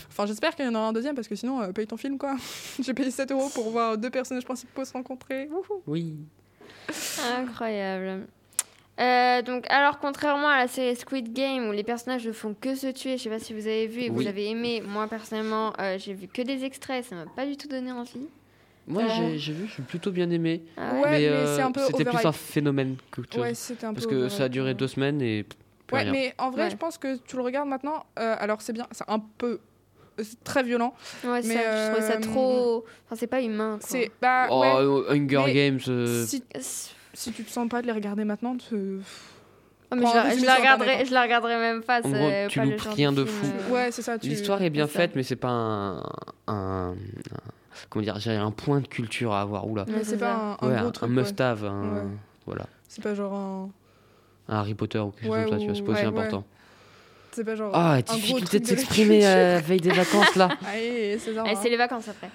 enfin, j'espère qu'il y en aura un deuxième parce que sinon, euh, paye ton film, quoi. J'ai payé 7 euros pour voir deux personnages principaux se rencontrer. Wouhou. Oui. Incroyable. Euh, donc, alors, contrairement à la série Squid Game où les personnages ne font que se tuer, je sais pas si vous avez vu et que Oui. vous avez aimé, moi personnellement, euh, j'ai vu que des extraits, ça m'a pas du tout donné envie. Moi, Euh. j'ai j'ai vu, j'ai plutôt bien aimé. Ah Ouais, mais euh, c'est un peu C'était plus un phénomène que. Ouais, c'était un Parce peu. que overhype, ça a duré deux semaines et plus Ouais, rien. mais en vrai, Ouais. je pense que tu le regardes maintenant. euh, alors, c'est bien, c'est un peu. C'est très violent. Ouais, Mais, ça, je trouvais ça euh, trop. Enfin, c'est pas humain. quoi. C'est. Bah, Oh, ouais. Hunger mais Games. euh, Si, si tu te sens pas de les regarder maintenant, tu- Oh, mais je, la, je regarderai, Internet, je la regarderai même pas. En gros, pas tu le loupes rien de fou. euh, ouais, c'est ça. tu- L'histoire est bien faite, mais c'est pas un, un, un- comment dire, j'ai un point de culture à avoir. Oula. Ouais, Mais c'est c'est pas un, un Ouais, gros un, truc. un ouais. must-have, un- Ouais. voilà, C'est pas genre un. un Harry Potter ou quelque chose Ouais, comme ça. Tu vois, c'est pas aussi ouais, important. C'est pas genre. Ah, un gros difficulté de de la s'exprimer culture. euh, veille des vacances là. Allez, César. eh, hein. c'est les vacances après.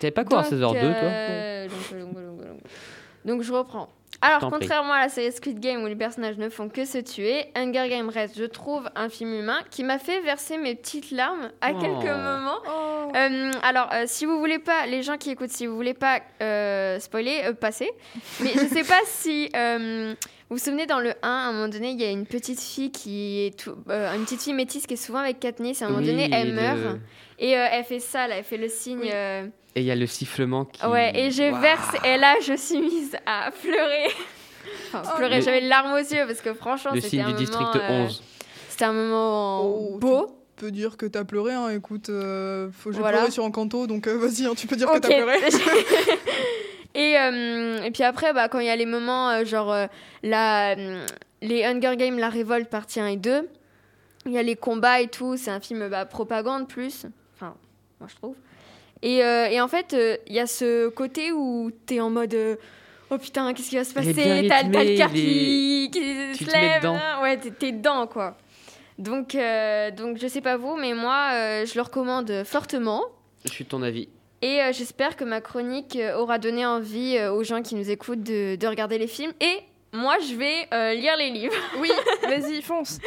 T'avais pas quoi à Donc, 16h02 toi euh, donc, euh, donc, euh, donc, euh, donc. Donc je reprends. Alors, prie. contrairement à la série Squid Game où les personnages ne font que se tuer, Hunger Games reste, je trouve, un film humain qui m'a fait verser mes petites larmes à Oh. quelques moments. Oh. Euh, alors, euh, si vous voulez pas, les gens qui écoutent, si vous voulez pas euh, spoiler, euh, passez. Mais je sais pas si euh, vous vous souvenez dans le 1, à un moment donné, il y a une petite fille qui est tout, euh, une petite fille métisse qui est souvent avec Katniss. À un moment donné, elle le- meurt et euh, elle fait ça, là, elle fait le signe. Oui. euh, Et il y a le sifflement qui. Ouais, et je Waouh. verse, et là, je suis mise à pleurer. Enfin, Oh, pleurer, Le- j'avais les larmes aux yeux parce que franchement, Le c'était signe un du district moment, euh, 11. C'était un moment Oh, beau. Tu peux dire que t'as pleuré, hein. Écoute, euh, faut j'ai Voilà. pleuré sur un canto, donc euh, vas-y, hein, tu peux dire que t'as pleuré. et, euh, et puis après, bah, quand il y a les moments, euh, genre euh, la, euh, les Hunger Games, la révolte, partie 1 et 2, il y a les combats et tout, c'est un film bah, propagande plus. Enfin, moi je trouve. Et, euh, et en fait, euh, il y a ce côté où t'es en mode. euh, Oh putain, qu'est-ce qui va se passer? T'as le cœur qui, qui Tu se te mets lève. dedans. Ouais, t'es- t'es dedans, quoi. Donc, euh, donc, je sais pas vous, mais moi, euh, je le recommande fortement. Je suis de ton avis. Et euh, j'espère que ma chronique euh, aura donné envie euh, aux gens qui nous écoutent de, de regarder les films. Et moi, je vais euh, lire les livres. Oui, vas-y, fonce.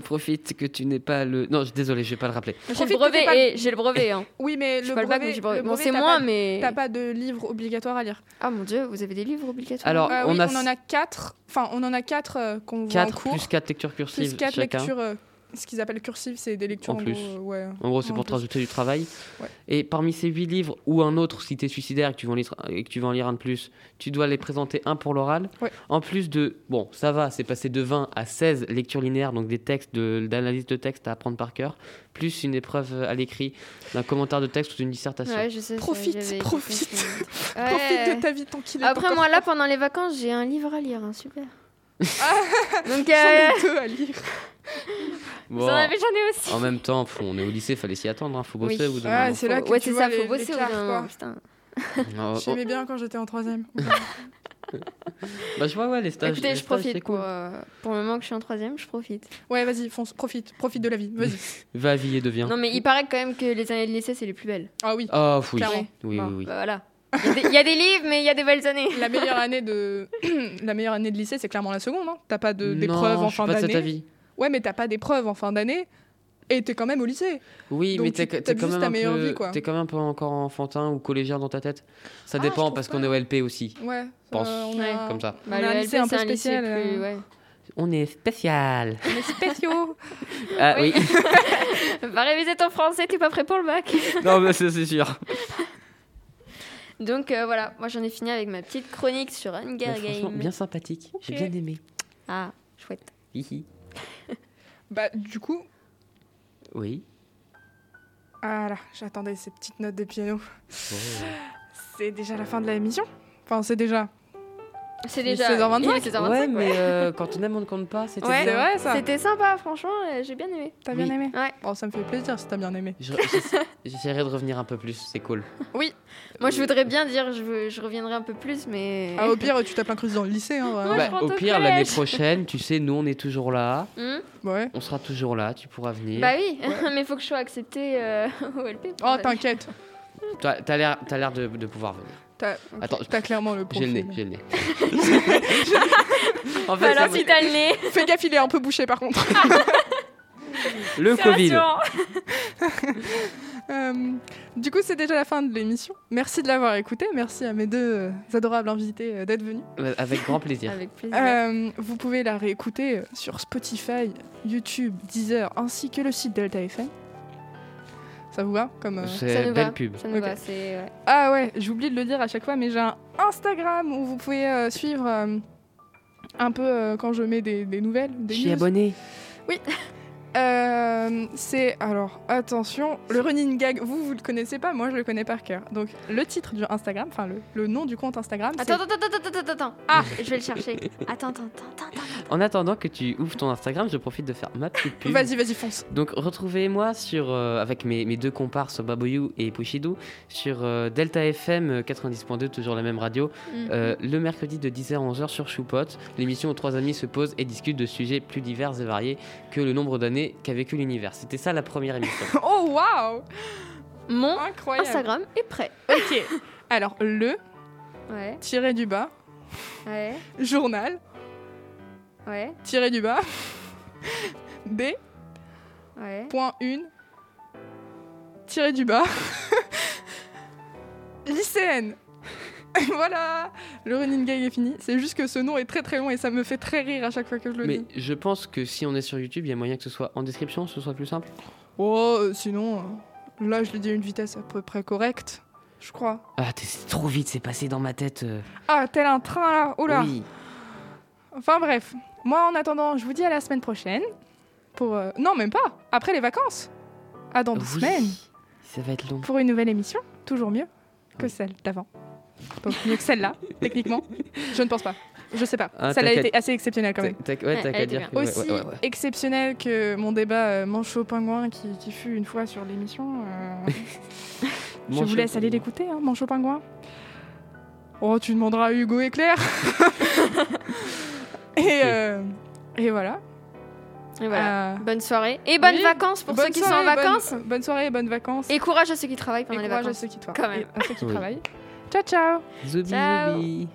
Profite que tu n'es pas le. Non, je- désolé, je vais pas le rappeler. J'ai le brevet pas- et j'ai le brevet. Hein. Oui, mais Je le pas mais brevet, le brevet. Bon, c'est moins, pas- mais. T'as pas de livre obligatoire à lire. Ah mon dieu, vous avez des livres obligatoires Alors, Euh, on oui, a on en a quatre. Enfin, on en a quatre euh, qu'on voit 4 en cours. plus 4 lectures cursives plus quatre chacun. lectures. Ce qu'ils appellent cursives, c'est des lectures En en, plus. gros, ouais. En gros, c'est pour te plus. rajouter du travail. Ouais. Et parmi ces 8 livres, ou un autre, si tu es suicidaire et que tu, vas en lire, et que tu vas en lire un de plus, tu dois les présenter un pour l'oral. Ouais. En plus de. Bon, ça va, c'est passé de 20 à 16 lectures linéaires, donc des textes, de- d'analyse de, texte à apprendre par cœur, plus une épreuve à l'écrit, d'un commentaire de texte ou d'une dissertation. Ouais, je sais. ça, Profite, profite. Profite Ouais. de ta vie tant qu'il est Après, moi, là, pendant les vacances, j'ai un livre à lire, hein, super. Donc, J'en euh, ai deux à lire. Bon, vous en avez, j'en ai aussi. en même temps, on est au lycée, fallait s'y attendre, hein, faut bosser Oui. bout d'un Ouais, c'est là que ouais, tu c'est vois ça, les- faut bosser au bout l'écart, d'un moment, quoi. putain. Oh, J'aimais bien quand j'étais en troisième. Bah, je vois, ouais, les stages. Écoutez, les je stages, profite c'est pour, cool. euh, pour le moment que je suis en troisième, je profite. ouais, vas-y, fonce, profite, profite de la vie. Vas-y. Va, vie et deviens. Non, mais il paraît quand même que les années de lycée, c'est les plus belles. Ah oui. Oh, oui. Clairement. Oui, Bon, oui, oui. bah, voilà. Il y, a des, il y a des livres, mais il y a des belles années. La meilleure année de la meilleure année de lycée, c'est clairement la seconde. Hein. T'as pas d'épreuves en fin d'année. Ouais, mais t'as pas d'épreuves en fin d'année et t'es quand même au lycée. Oui, Donc mais tu t'es quand juste même ta un meilleure peu, vie, quoi. t'es quand même un peu encore enfantin ou collégien dans ta tête. Ça Ah, dépend parce qu'on est au LP aussi. Ouais. Pense. euh, on a- Comme ça. On Bah, a le un LP, lycée un peu spécial. lycée plus- ouais. On est spécial. On est spéciaux. Ah oui. Va réviser ton français, t'es pas prêt pour le bac. non, mais ça, c'est sûr. Donc euh, voilà, moi j'en ai fini avec ma petite chronique sur Hunger franchement, Games. bien sympathique. J'ai bien aimé. Ah, chouette. Hihi. bah du coup, Oui. ah là, j'attendais ces petites notes de piano. Oh. C'est déjà la fin de l'émission. Enfin, c'est déjà. C'est déjà 16h25. il est 16h25, ouais, mais euh, quand on aime, on ne compte pas. C'était Ouais. Bien. vrai ça. C'était sympa, franchement, euh, j'ai bien aimé. T'as bien Oui. aimé Ouais. Bon, ça me fait plaisir si t'as bien aimé. Je- j'essa- J'essaierai de revenir un peu plus, c'est cool. Moi je voudrais bien dire, je, veux- je reviendrai un peu plus, mais. Ah, au pire, tu tapes l'incruste dans le lycée, hein. Ouais, Bah, au pire, l'année prochaine, tu sais, nous, on est toujours là. Hmm Ouais. On sera toujours là, tu pourras venir. Bah oui, mais faut que je sois acceptée euh, au LP. Oh, t'inquiète. T'as t'as l'air t'as l'air de, de pouvoir venir. T'as Attends, t'as clairement le j'ai le profil. nez, j'ai le nez. en fait, Alors si t'as le nez, Fais gaffe, il est un peu bouché par contre. le Covid. Euh, du coup, c'est déjà la fin de l'émission. Merci de l'avoir écouté. Merci à mes deux euh, adorables invités euh, d'être venus. Avec grand plaisir. Avec plaisir. Euh, vous pouvez la réécouter sur Spotify, YouTube, Deezer, ainsi que le site Delta FM. Ça vous va comme euh, C'est belle va. pub. Ça nous Ok. va, ouais. Ah ouais, j'oublie de le dire à chaque fois, mais j'ai un Instagram où vous pouvez euh, suivre euh, un peu euh, quand je mets des, des nouvelles, des Je suis news. Euh, c'est alors attention, le running gag. Vous vous le connaissez pas, moi je le connais par cœur. Donc le titre du Instagram, enfin le, le nom du compte Instagram. Attends, attends, attends, attends, attends, attends. Ah. je vais le chercher. Attends, attends, attends, attends. En attendant que tu ouvres ton Instagram, je profite de faire ma petite pub. Vas-y, vas-y, fonce. Donc retrouvez-moi sur euh, avec mes, mes deux comparses Baboyou et Pushido sur euh, Delta FM euh, 90.2 toujours la même radio Mhm. euh, le mercredi de 10h à 11h sur Choupot l'émission où trois amis se posent et discutent de sujets plus divers et variés que le nombre d'années qu'a vécu l'univers. C'était ça la première émission. Oh waouh, Mon incroyable. Instagram est prêt. Ok. Alors le Ouais, tiré du bas. Ouais, journal. Ouais, tiré du bas. D. Ouais. point une. Tiré du bas. Lycéenne. Voilà, le running gag est fini. C'est juste que ce nom est très très long et ça me fait très rire à chaque fois que je le mais dis. je pense que si on est sur YouTube il y a moyen que ce soit en description ce soit plus simple Oh, euh, sinon, euh, là je le dis à une vitesse à peu près correcte, je crois. ah t'es c'est trop vite c'est passé dans ma tête euh. Ah, tel un train là, oh là. oui Enfin bref, moi en attendant, je vous dis à la semaine prochaine. Pour euh, non, même pas. Après les vacances. À dans deux Oui. semaines ça va être long pour une nouvelle émission, toujours mieux que Oui. celle d'avant. Donc mieux que celle-là, techniquement. Je ne pense pas. Je sais pas. Ah, Celle-là a été assez exceptionnelle quand même. T'as- t'as- ouais, t'as qu'à dire que- Aussi ouais, ouais, ouais. exceptionnel que mon débat euh, manche au pingouin qui, qui fut une fois sur l'émission. euh, je vous laisse aller pingouin. l'écouter, hein, manche au pingouin. Oh, tu demanderas à Hugo et Claire. et, euh, et voilà. Et voilà. Euh, Bonne soirée. Et bonnes oui, vacances pour bonne ceux qui sont en vacances. Bonne, soirée et bonnes vacances. Et courage à ceux qui travaillent Et pendant les courage à vacances. ceux qui, tra- Quand même. et à ceux qui Oui. travaillent. Ciao, ciao Zoubi, Ciao. zoubi.